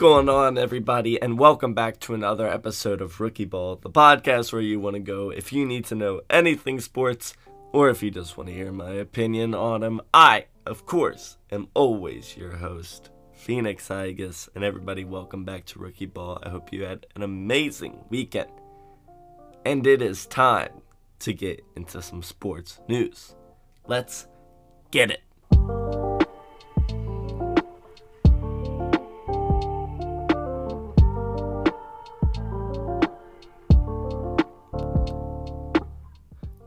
Going on, everybody, and welcome back to another episode of Rookie Ball, the podcast where you want to go if you need to know anything sports or if you just want to hear my opinion on them. I, of course, am always your host, Phoenix Igus, and everybody, welcome back to Rookie Ball. I hope you had an amazing weekend. And it is time to get into some sports news. Let's get it.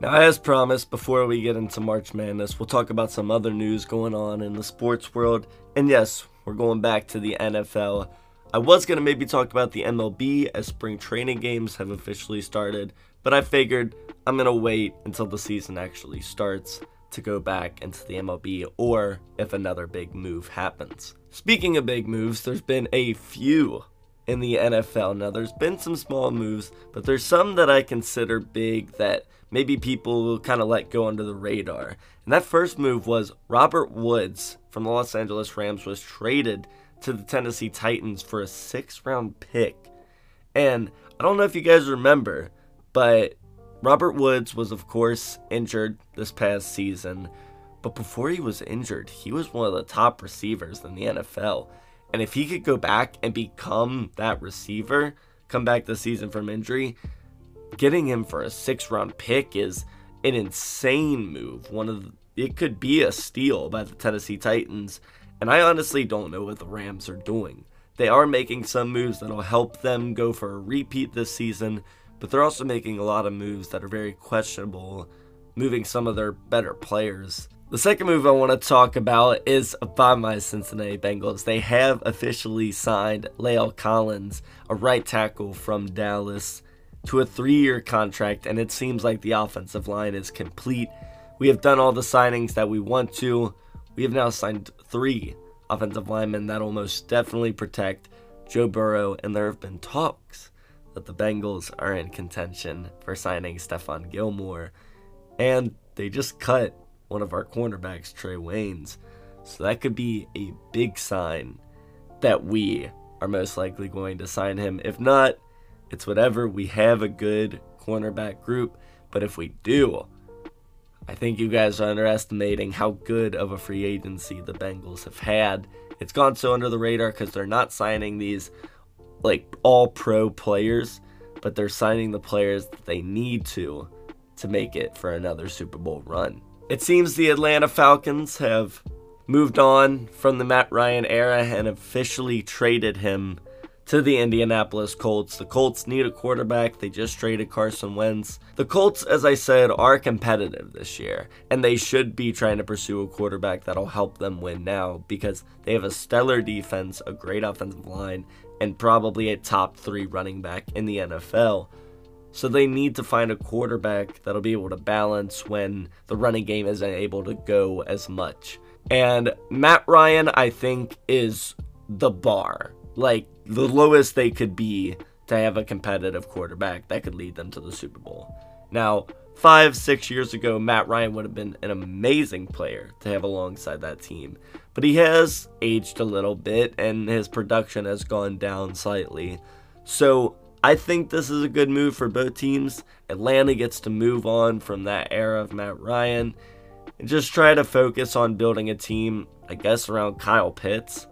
Now, as promised, before we get into March Madness, we'll talk about some other news going on in the sports world. And yes, we're going back to the NFL. I was going to maybe talk about the MLB as spring training games have officially started, but I figured I'm going to wait until the season actually starts to go back into the MLB or if another big move happens. Speaking of big moves, there's been a few in the NFL. Now, there's been some small moves, but there's some that I consider big that maybe people will kind of let go under the radar. And that first move was Robert Woods from the Los Angeles Rams was traded to the Tennessee Titans for a six round pick. And I don't know if you guys remember, but Robert Woods was, of course, injured this past season. But before he was injured, he was one of the top receivers in the NFL. And if he could go back and become that receiver, come back this season from injury, getting him for a six round pick is an insane move. One of the, it could be a steal by the Tennessee Titans. And I honestly don't know what the Rams are doing. They are making some moves that'll help them go for a repeat this season, but they're also making a lot of moves that are very questionable, moving some of their better players the second move I want to talk about is by my Cincinnati Bengals. They have officially signed La'el Collins, a right tackle from Dallas, to a three year contract, and it seems like the offensive line is complete. We have done all the signings that we want to. We have now signed three offensive linemen that will most definitely protect Joe Burrow, and there have been talks that the Bengals are in contention for signing Stephon Gilmore, and they just cut one of our cornerbacks, Trae Waynes. So that could be a big sign that we are most likely going to sign him. If not, it's whatever. We have a good cornerback group, but if we do, I think you guys are underestimating how good of a free agency the Bengals have had. It's gone so under the radar because they're not signing these like all pro players, but they're signing the players that they need to to make it for another Super Bowl run. It seems the Atlanta Falcons have moved on from the Matt Ryan era and officially traded him to the Indianapolis Colts. The Colts need a quarterback. They just traded Carson Wentz. The Colts, as I said, are competitive this year, and they should be trying to pursue a quarterback that'll help them win now because they have a stellar defense, a great offensive line, and probably a top three running back in the NFL. So they need to find a quarterback that'll be able to balance when the running game isn't able to go as much. And Matt Ryan, I think, is the bar. Like the lowest they could be to have a competitive quarterback that could lead them to the Super Bowl. Now, five, six years ago, Matt Ryan would have been an amazing player to have alongside that team. But he has aged a little bit and his production has gone down slightly. So I think this is a good move for both teams. Atlanta gets to move on from that era of Matt Ryan and just try to focus on building a team, I guess, around Kyle Pitts.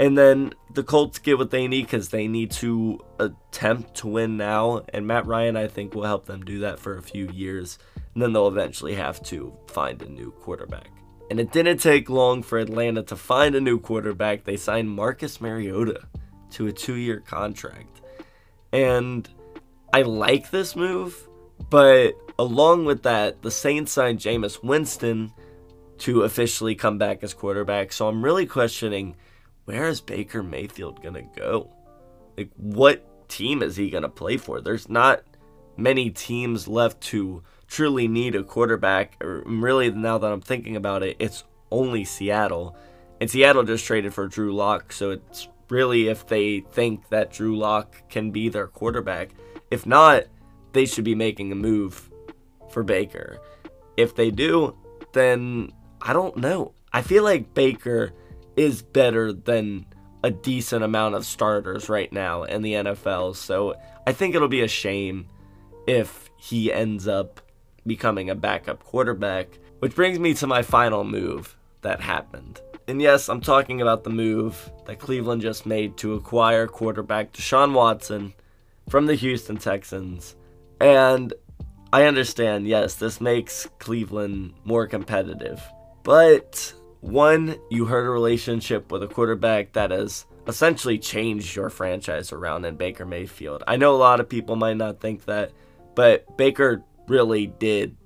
And then the Colts get what they need because they need to attempt to win now. And Matt Ryan, I think, will help them do that for a few years. And then they'll eventually have to find a new quarterback. And it didn't take long for Atlanta to find a new quarterback. They signed Marcus Mariota to a two year contract. And I like this move, but along with that, the Saints signed Jameis Winston to officially come back as quarterback. So I'm really questioning where is Baker Mayfield going to go? Like, what team is he going to play for? There's not many teams left to truly need a quarterback. Or really, now that I'm thinking about it, it's only Seattle. And Seattle just traded for Drew Lock, so it's really if they think that Drew Lock can be their quarterback. If not, they should be making a move for Baker. If they do, then I don't know. I feel like Baker is better than a decent amount of starters right now in the NFL. So I think it'll be a shame if he ends up becoming a backup quarterback. Which brings me to my final move that happened. And yes, I'm talking about the move that Cleveland just made to acquire quarterback Deshaun Watson from the Houston Texans. And I understand, yes, this makes Cleveland more competitive. But one, you hurt a relationship with a quarterback that has essentially changed your franchise around in Baker Mayfield. I know a lot of people might not think that, but Baker really did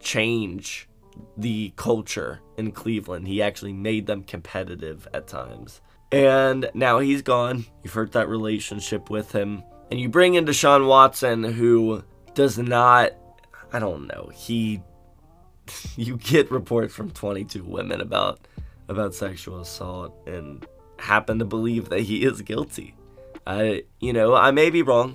change the culture in Cleveland. He actually made them competitive at times. And now he's gone. You've hurt that relationship with him. And you bring in Deshaun Watson, who does not, I don't know, he you get reports from 22 women about about sexual assault and happen to believe that he is guilty. I, you know, I may be wrong,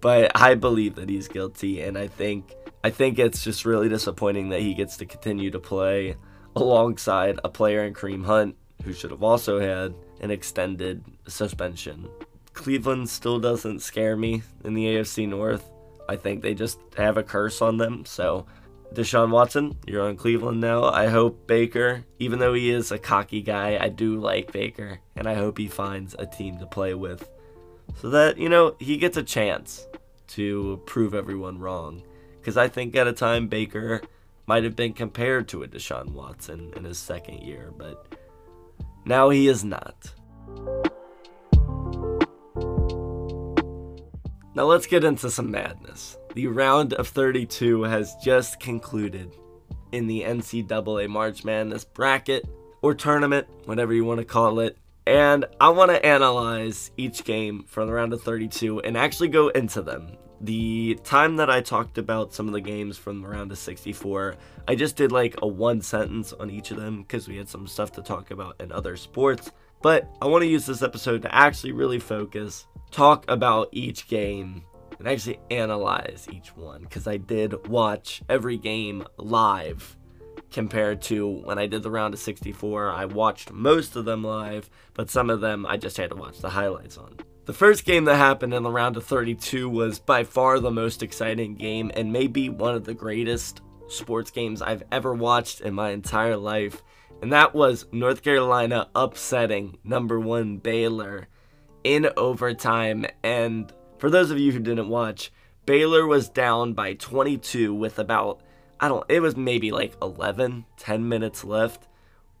but I believe that he's guilty, and I think I think it's just really disappointing that he gets to continue to play alongside a player in Kareem Hunt who should have also had an extended suspension. Cleveland still doesn't scare me in the AFC North. I think they just have a curse on them, so Deshaun Watson, you're on Cleveland now. I hope Baker, even though he is a cocky guy, I do like Baker, and I hope he finds a team to play with so that, you know, he gets a chance to prove everyone wrong. Because I think at a time Baker might have been compared to a Deshaun Watson in his second year, but now he is not. Now let's get into some madness. The round of 32 has just concluded in the NCAA March Madness bracket or tournament, whatever you want to call it. And I want to analyze each game from the round of 32 and actually go into them. The time that I talked about some of the games from the round of 64, I just did like a one sentence on each of them because we had some stuff to talk about in other sports. But I want to use this episode to actually really focus talk about each game and actually analyze each one because I did watch every game live compared to when I did the round of 64. I watched most of them live, but some of them I just had to watch the highlights on. The first game that happened in the round of 32 was by far the most exciting game and maybe one of the greatest sports games I've ever watched in my entire life. And that was North Carolina upsetting number one Baylor in overtime. And for those of you who didn't watch, Baylor was down by 22 with about, I don't, it was maybe like 11, 10 minutes left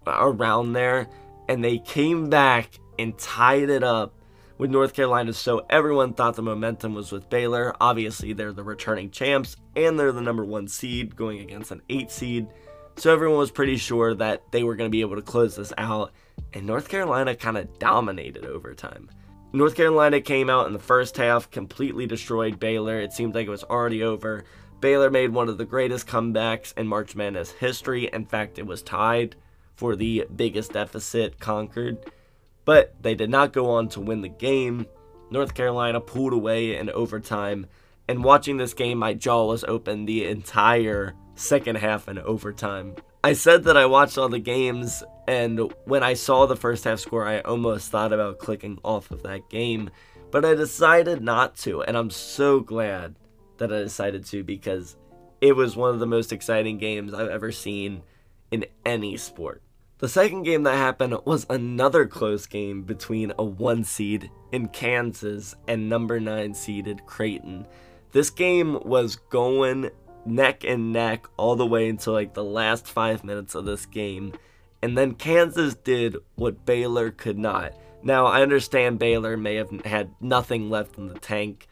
uh, around there. And they came back and tied it up with North Carolina. So everyone thought the momentum was with Baylor. Obviously, they're the returning champs and they're the number one seed going against an eight seed. So everyone was pretty sure that they were going to be able to close this out. And North Carolina kind of dominated overtime. North Carolina came out in the first half, completely destroyed Baylor. It seemed like it was already over. Baylor made one of the greatest comebacks in March Madness history. In fact, it was tied for the biggest deficit conquered. But they did not go on to win the game. North Carolina pulled away in overtime. And watching this game, my jaw was open the entire second half and overtime. I said that I watched all the games, and when I saw the first half score, I almost thought about clicking off of that game, but I decided not to, and I'm so glad that I decided to because it was one of the most exciting games I've ever seen in any sport. The second game that happened was another close game between a one seed in Kansas and number nine seeded Creighton. This game was going neck and neck all the way until like the last five minutes of this game. And then Kansas did what Baylor could not. Now, I understand Baylor may have had nothing left in the tank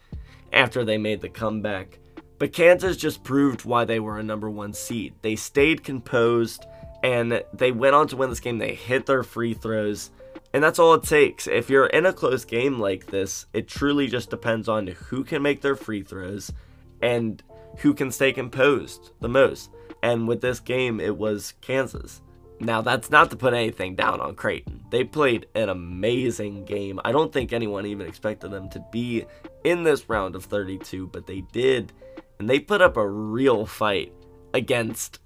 after they made the comeback, but Kansas just proved why they were a number one seed. They stayed composed and they went on to win this game. They hit their free throws, and that's all it takes. If you're in a close game like this, it truly just depends on who can make their free throws and who can stay composed the most. And with this game, it was Kansas. Now, that's not to put anything down on Creighton. They played an amazing game. I don't think anyone even expected them to be in this round of 32, but they did. And they put up a real fight against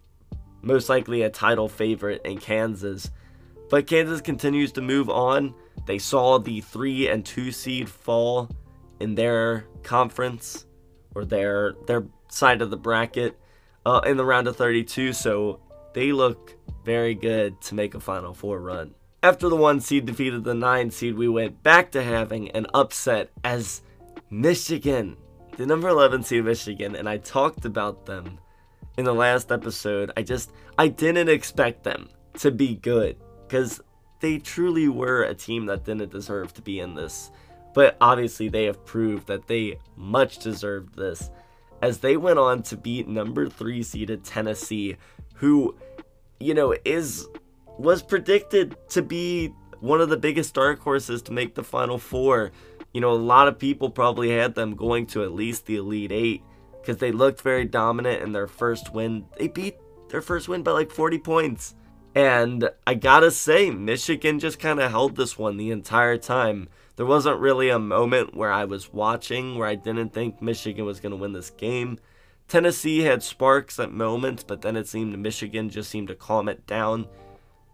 most likely a title favorite in Kansas. But Kansas continues to move on. They saw the 3 and 2 seed fall in their conference or their their side of the bracket uh, in the round of 32, so they look very good to make a Final Four run. After the 1 seed defeated the 9 seed, we went back to having an upset as Michigan, the number 11 seed Michigan, and I talked about them in the last episode. I just, I didn't expect them to be good because they truly were a team that didn't deserve to be in this. But obviously, they have proved that they much deserved this as they went on to beat number three seeded Tennessee, who, you know, is was predicted to be one of the biggest dark horses to make the Final Four. You know, a lot of people probably had them going to at least the Elite Eight because they looked very dominant in their first win. They beat their first win by like 40 points. And I gotta say, Michigan just kind of held this one the entire time. There wasn't really a moment where I was watching where I didn't think Michigan was to win this game. Tennessee had sparks at moments, but then it seemed Michigan just seemed to calm it down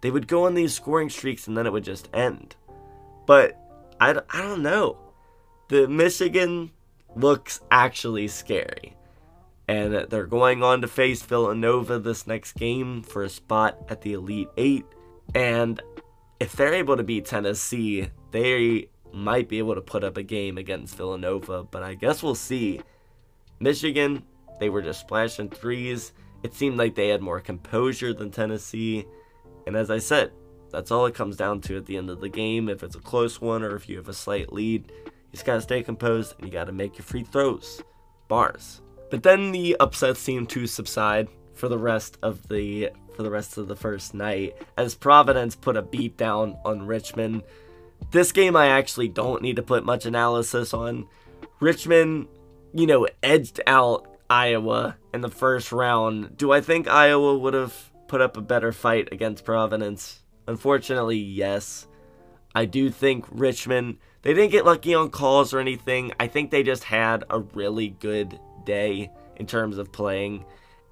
they would go on these scoring streaks and then it would just end. But I, I don't know. The Michigan looks actually scary. And they're going on to face Villanova this next game for a spot at the Elite Eight. And if they're able to beat Tennessee, they might be able to put up a game against Villanova. But I guess we'll see. Michigan, they were just splashing threes. It seemed like they had more composure than Tennessee. And as I said, that's all it comes down to at the end of the game. If it's a close one or if you have a slight lead, you just gotta stay composed and you gotta make your free throws. Bars. But then the upsets seemed to subside for the rest of the for the rest of the first night as Providence put a beat down on Richmond. This game I actually don't need to put much analysis on. Richmond, you know, edged out Iowa in the first round. Do I think Iowa would have put up a better fight against Providence? Unfortunately, yes. I do think Richmond, they didn't get lucky on calls or anything. I think they just had a really good day in terms of playing,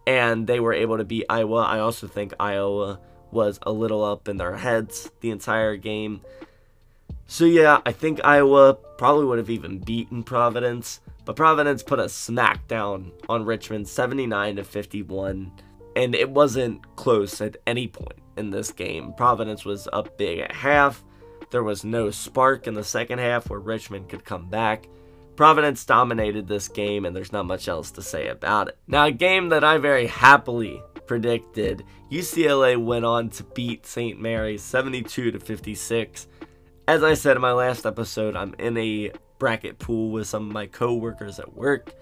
and they were able to beat Iowa. I also think Iowa was a little up in their heads the entire game. So, yeah, I think Iowa probably would have even beaten Providence, but Providence put a smackdown on Richmond 79 to 51 and it wasn't close at any point in this game. Providence was up big at half. There was no spark in the second half where Richmond could come back. Providence dominated this game, and there's not much else to say about it. Now, a game that I very happily predicted, UCLA went on to beat St. Mary's 72 to 56. As I said in my last episode, I'm in a bracket pool with some of my coworkers at work,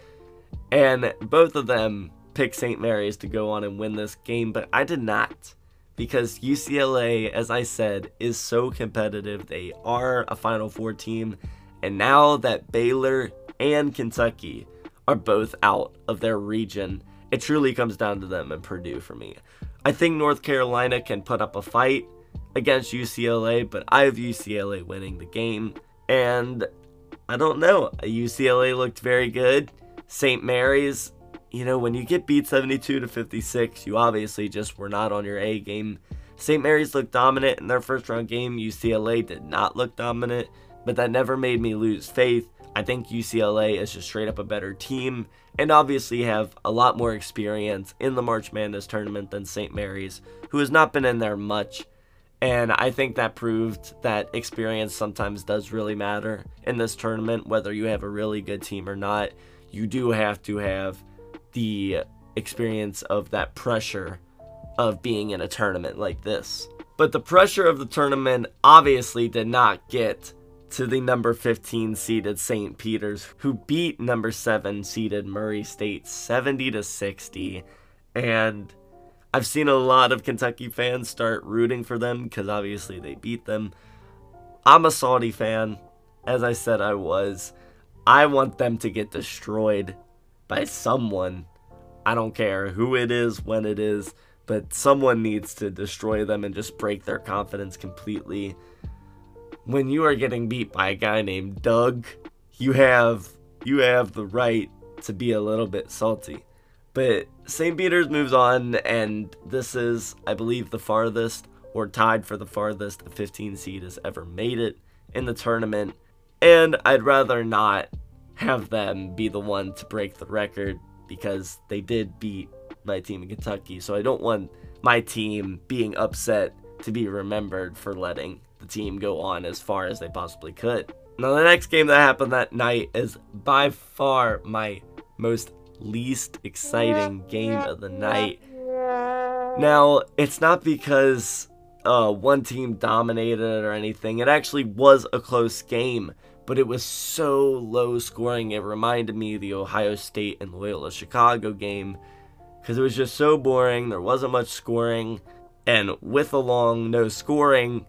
and both of them pick St. Mary's to go on and win this game, but I did not. Because UCLA, as I said, is so competitive. They are a Final Four team. And now that Baylor and Kentucky are both out of their region, it truly comes down to them and Purdue for me. I think North Carolina can put up a fight against UCLA, but I have UCLA winning the game. And I don't know. UCLA looked very good. St. Mary's you know, when you get beat 72 to 56, you obviously just were not on your A game. St. Mary's looked dominant in their first round game. UCLA did not look dominant, but that never made me lose faith. I think UCLA is just straight up a better team and obviously have a lot more experience in the March Madness tournament than St. Mary's, who has not been in there much. And I think that proved that experience sometimes does really matter in this tournament, whether you have a really good team or not. You do have to have the experience of that pressure of being in a tournament like this. But the pressure of the tournament obviously did not get to the number 15 seeded St. Peter's, who beat number 7 seeded Murray State 70 to 60. And I've seen a lot of Kentucky fans start rooting for them because obviously they beat them. I'm a Saudi fan, as I said I was. I want them to get destroyed by someone. I don't care who it is, when it is, but someone needs to destroy them and just break their confidence completely. When you are getting beat by a guy named Doug, you have you have the right to be a little bit salty. But St. Peter's moves on, and this is, I believe, the farthest or tied for the farthest a 15 seed has ever made it in the tournament. And I'd rather not have them be the one to break the record because they did beat my team in Kentucky. So I don't want my team being upset to be remembered for letting the team go on as far as they possibly could. Now, the next game that happened that night is by far my most least exciting game of the night. Now, it's not because uh, one team dominated or anything. It actually was a close game, but it was so low scoring. It reminded me of the Ohio State and Loyola Chicago game because it was just so boring. There wasn't much scoring, and with a long no scoring,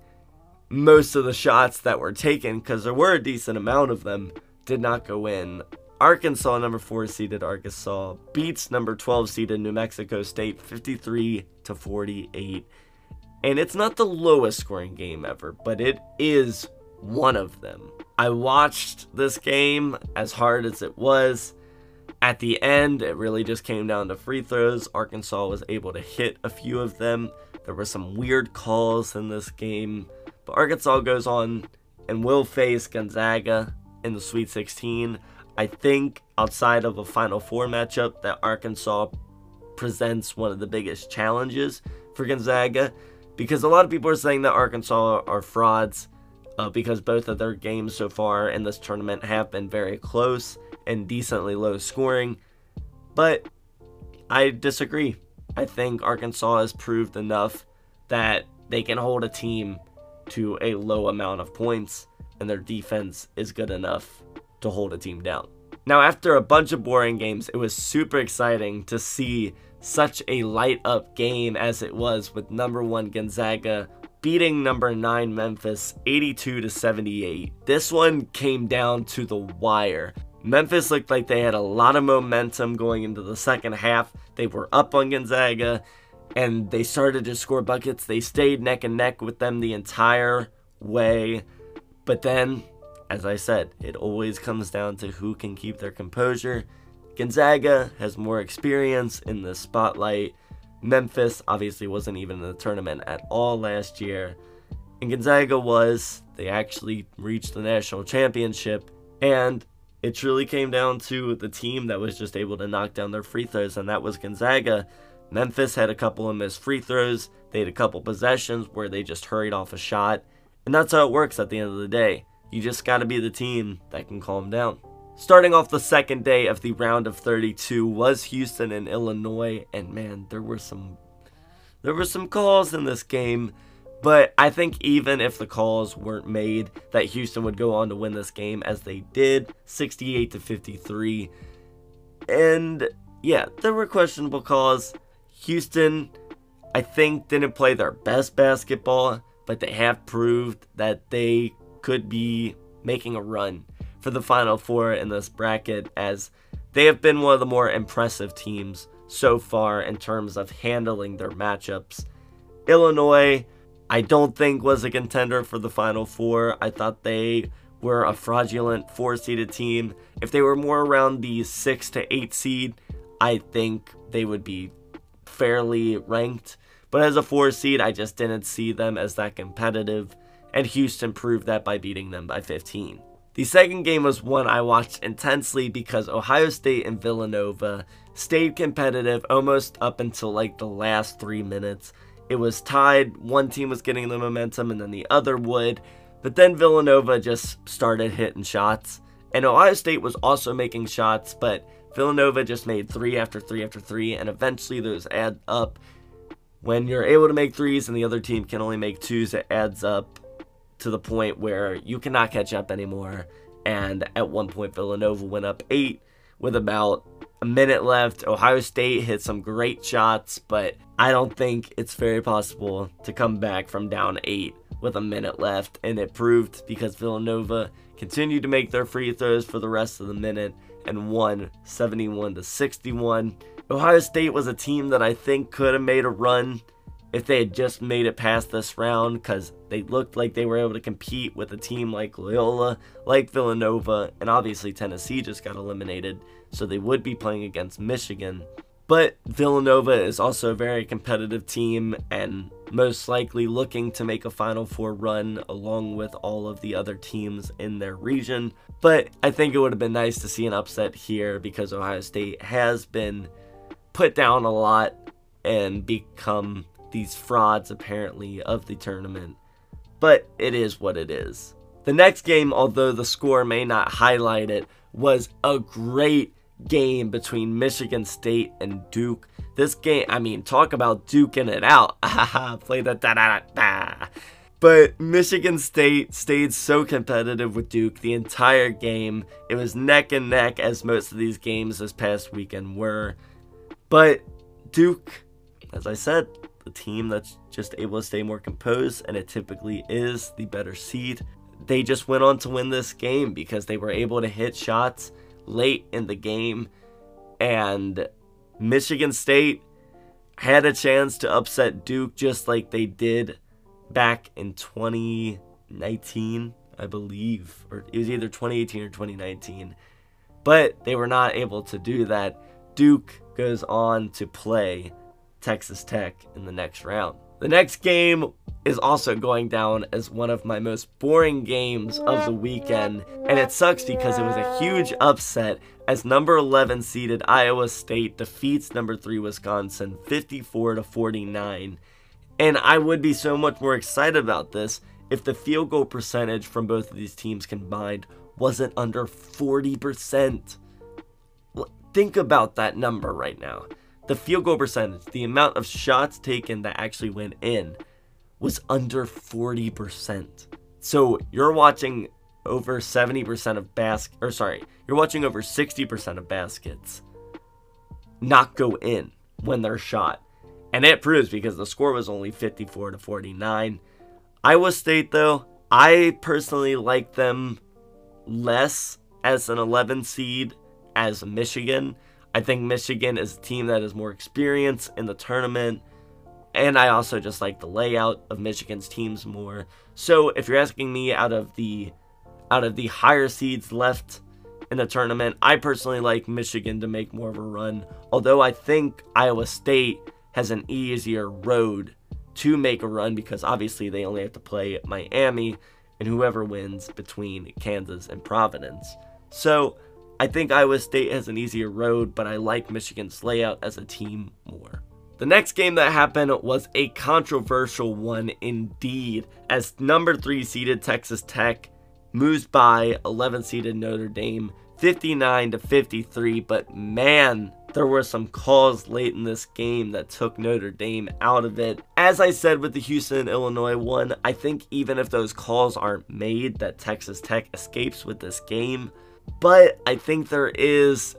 most of the shots that were taken, because there were a decent amount of them, did not go in. Arkansas, number four seeded Arkansas, beats number 12 seeded New Mexico State 53 to 48. And it's not the lowest scoring game ever, but it is one of them. I watched this game as hard as it was. At the end, it really just came down to free throws. Arkansas was able to hit a few of them. There were some weird calls in this game. But Arkansas goes on and will face Gonzaga in the Sweet 16. I think outside of a Final Four matchup, that Arkansas presents one of the biggest challenges for Gonzaga because a lot of people are saying that Arkansas are frauds uh, because both of their games so far in this tournament have been very close and decently low scoring. But I disagree. I think Arkansas has proved enough that they can hold a team to a low amount of points, and their defense is good enough to hold a team down. Now, after a bunch of boring games, it was super exciting to see such a light up game as it was with number one Gonzaga beating number 9 Memphis 82 to 78. This one came down to the wire. Memphis looked like they had a lot of momentum going into the second half. They were up on Gonzaga and they started to score buckets. They stayed neck and neck with them the entire way. But then, as I said, it always comes down to who can keep their composure. Gonzaga has more experience in the spotlight. Memphis obviously wasn't even in the tournament at all last year. And Gonzaga was. They actually reached the national championship. And it truly came down to the team that was just able to knock down their free throws, and that was Gonzaga. Memphis had a couple of missed free throws. They had a couple possessions where they just hurried off a shot. And that's how it works at the end of the day. You just got to be the team that can calm down. Starting off the second day of the round of 32 was Houston and Illinois, and man, there were some there were some calls in this game, but I think even if the calls weren't made, that Houston would go on to win this game as they did, 68 to 53. And yeah, there were questionable calls. Houston, I think, didn't play their best basketball, but they have proved that they could be making a run for the Final Four in this bracket, as they have been one of the more impressive teams so far in terms of handling their matchups. Illinois, I don't think was a contender for the Final Four. I thought they were a fraudulent four seeded team. If they were more around the six to eight seed, I think they would be fairly ranked. But as a four seed, I just didn't see them as that competitive, and Houston proved that by beating them by 15. The second game was one I watched intensely because Ohio State and Villanova stayed competitive almost up until like the last three minutes. It was tied, one team was getting the momentum and then the other would, but then Villanova just started hitting shots. And Ohio State was also making shots, but Villanova just made three after three after three, and eventually those add up. When you're able to make threes and the other team can only make twos, it adds up to the point where you cannot catch up anymore. And at one point, Villanova went up eight with about a minute left. Ohio State hit some great shots, but I don't think it's very possible to come back from down eight with a minute left. And it proved because Villanova continued to make their free throws for the rest of the minute and won 71 to 61. Ohio State was a team that I think could have made a run if they had just made it past this round because they looked like they were able to compete with a team like Loyola, like Villanova, and obviously Tennessee just got eliminated, so they would be playing against Michigan. But Villanova is also a very competitive team and most likely looking to make a Final Four run along with all of the other teams in their region. But I think it would have been nice to see an upset here because Ohio State has been put down a lot and become these frauds apparently of the tournament. But it is what it is. The next game, although the score may not highlight it, was a great game between Michigan State and Duke. This game, I mean, talk about duking it out. Play the da da da. But Michigan State stayed so competitive with Duke the entire game. It was neck and neck, as most of these games this past weekend were. But Duke, as I said, the team that's just able to stay more composed, and it typically is the better seed. They just went on to win this game because they were able to hit shots late in the game, and Michigan State had a chance to upset Duke just like they did back in 2019, I believe, or it was either 2018 or 2019. But they were not able to do that. Duke goes on to play Texas Tech in the next round. The next game is also going down as one of my most boring games of the weekend, and it sucks because it was a huge upset as number 11 seeded Iowa State defeats number 3 Wisconsin 54 to 49. And I would be so much more excited about this if the field goal percentage from both of these teams combined wasn't under 40%. Think about that number right now the field goal percentage, the amount of shots taken that actually went in, was under 40%. So you're watching over 70% of basket, or sorry, you're watching over 60% of baskets not go in when they're shot. And it proves because the score was only 54 to 49. Iowa State, though, I personally like them less as an 11 seed as Michigan. I think Michigan is a team that has more experience in the tournament. And I also just like the layout of Michigan's teams more. So if you're asking me out of the out of the higher seeds left in the tournament, I personally like Michigan to make more of a run. Although I think Iowa State has an easier road to make a run because obviously they only have to play Miami and whoever wins between Kansas and Providence. So I think Iowa State has an easier road, but I like Michigan's layout as a team more. The next game that happened was a controversial one indeed, as number 3 seeded Texas Tech moves by 11 seeded Notre Dame 59 to 53, but man, there were some calls late in this game that took Notre Dame out of it. As I said with the Houston Illinois one, I think even if those calls aren't made, that Texas Tech escapes with this game. But I think there is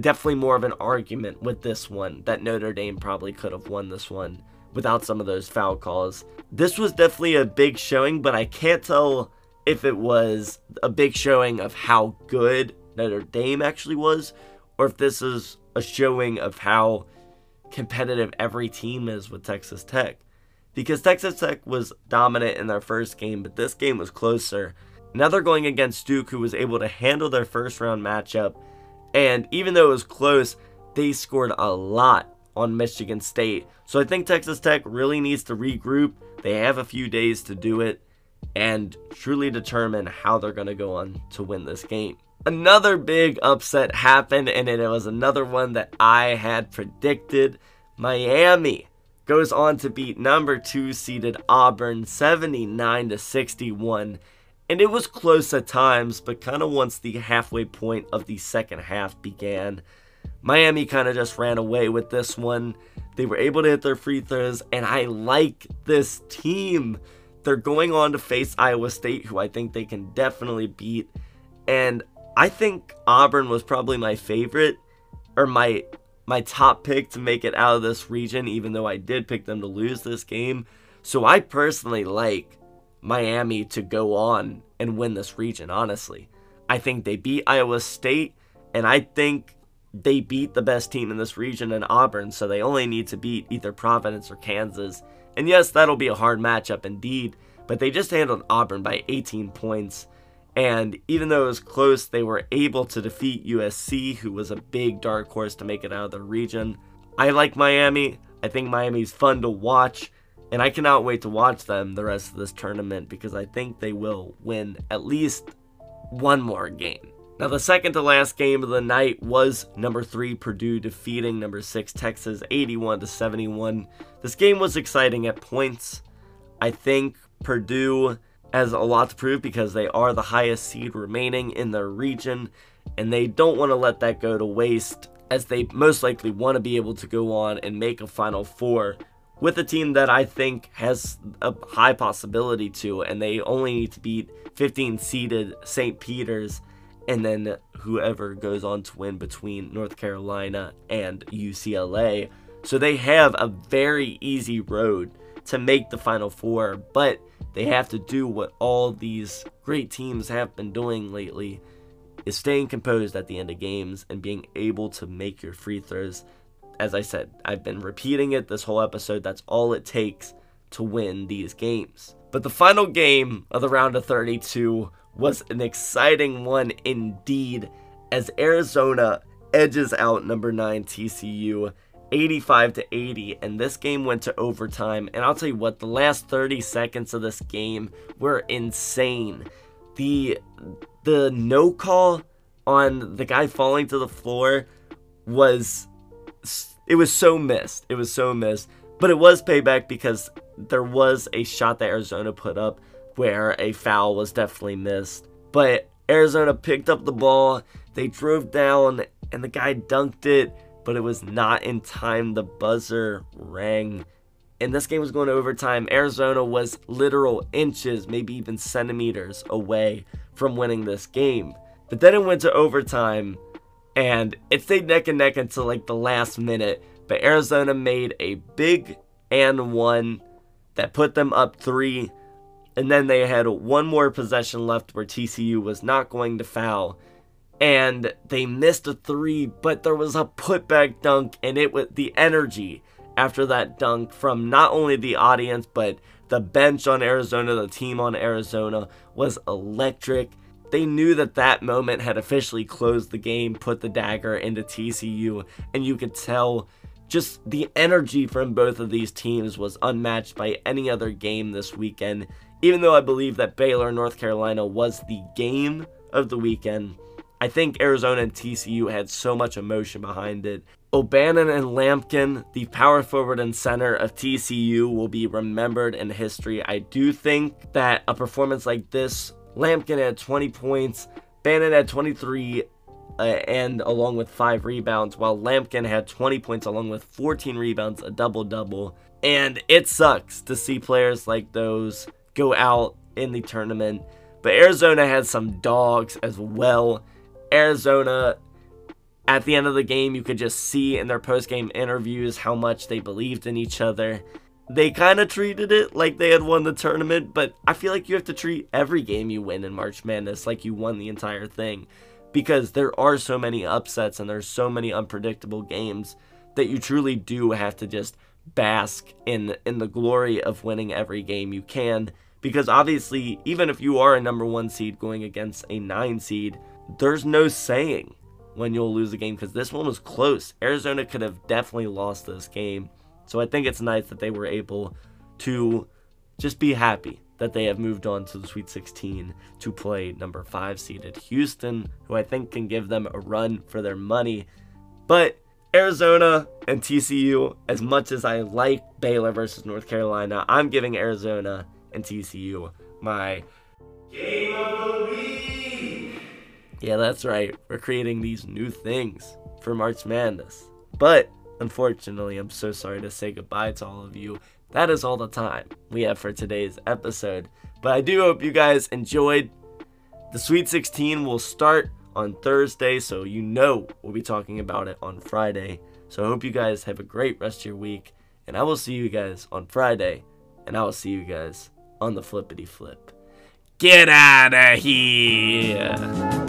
definitely more of an argument with this one that Notre Dame probably could have won this one without some of those foul calls. This was definitely a big showing, but I can't tell if it was a big showing of how good Notre Dame actually was, or if this is a showing of how competitive every team is with Texas Tech. Because Texas Tech was dominant in their first game, but this game was closer. Now they're going against Duke, who was able to handle their first round matchup. And even though it was close, they scored a lot on Michigan State. So I think Texas Tech really needs to regroup. They have a few days to do it and truly determine how they're going to go on to win this game. Another big upset happened, and it was another one that I had predicted. Miami goes on to beat number two seeded Auburn 79 to 61 and it was close at times, but kind of once the halfway point of the second half began, Miami kind of just ran away with this one. They were able to hit their free throws, and I like this team. They're going on to face Iowa State, who I think they can definitely beat. And I think Auburn was probably my favorite, or my my top pick to make it out of this region, even though I did pick them to lose this game. So I personally like Miami to go on and win this region, honestly. I think they beat Iowa State, and I think they beat the best team in this region in Auburn, so they only need to beat either Providence or Kansas. And yes, that'll be a hard matchup indeed, but they just handled Auburn by 18 points. And even though it was close, they were able to defeat USC, who was a big dark horse to make it out of the region. I like Miami. I think Miami's fun to watch. And I cannot wait to watch them the rest of this tournament because I think they will win at least one more game. Now, the second to last game of the night was number three Purdue defeating number six Texas 81 to 71. This game was exciting at points. I think Purdue has a lot to prove because they are the highest seed remaining in their region, and they don't want to let that go to waste as they most likely want to be able to go on and make a Final Four with a team that I think has a high possibility to, and they only need to beat 15 seeded St. Peter's and then whoever goes on to win between North Carolina and UCLA. So they have a very easy road to make the Final Four, but they have to do what all these great teams have been doing lately is staying composed at the end of games and being able to make your free throws as I said, I've been repeating it this whole episode. That's all it takes to win these games. But the final game of the round of 32 was an exciting one indeed as Arizona edges out number 9 TCU 85 to 80 and this game went to overtime and I'll tell you what the last 30 seconds of this game were insane. The the no call on the guy falling to the floor was it was so missed. It was so missed. But it was payback because there was a shot that Arizona put up where a foul was definitely missed. But Arizona picked up the ball, they drove down, and the guy dunked it, but it was not in time. The buzzer rang. And this game was going to overtime. Arizona was literal inches, maybe even centimeters away from winning this game. But then it went to overtime, and it stayed neck and neck until like the last minute. But Arizona made a big and one that put them up three. And then they had one more possession left where TCU was not going to foul. And they missed a three, but there was a putback dunk, and it was the energy after that dunk from not only the audience, but the bench on Arizona, the team on Arizona was electric. They knew that that moment had officially closed the game, put the dagger into TCU, and you could tell just the energy from both of these teams was unmatched by any other game this weekend. Even though I believe that Baylor North Carolina was the game of the weekend, I think Arizona and TCU had so much emotion behind it. O'Bannon and Lampkin, the power forward and center of TCU, will be remembered in history. I do think that a performance like this Lampkin had 20 points, Bannon had 23, uh, and along with 5 rebounds, while Lampkin had 20 points along with 14 rebounds, a double double. And it sucks to see players like those go out in the tournament. But Arizona had some dogs as well. Arizona, at the end of the game, you could just see in their post game interviews how much they believed in each other they kind of treated it like they had won the tournament, but I feel like you have to treat every game you win in March Madness like you won the entire thing because there are so many upsets and there's so many unpredictable games that you truly do have to just bask in in the glory of winning every game you can because obviously even if you are a number 1 seed going against a 9 seed, there's no saying when you'll lose a game because this one was close. Arizona could have definitely lost this game so I think it's nice that they were able to just be happy that they have moved on to the Sweet 16 to play number 5 seeded Houston, who I think can give them a run for their money. But Arizona and TCU, as much as I like Baylor versus North Carolina, I'm giving Arizona and TCU my game of the week. Yeah, that's right. We're creating these new things for March Madness. But Unfortunately, I'm so sorry to say goodbye to all of you. That is all the time we have for today's episode. But I do hope you guys enjoyed. The Sweet 16 will start on Thursday, so you know we'll be talking about it on Friday. So I hope you guys have a great rest of your week, and I will see you guys on Friday, and I will see you guys on the flippity flip. Get out of here!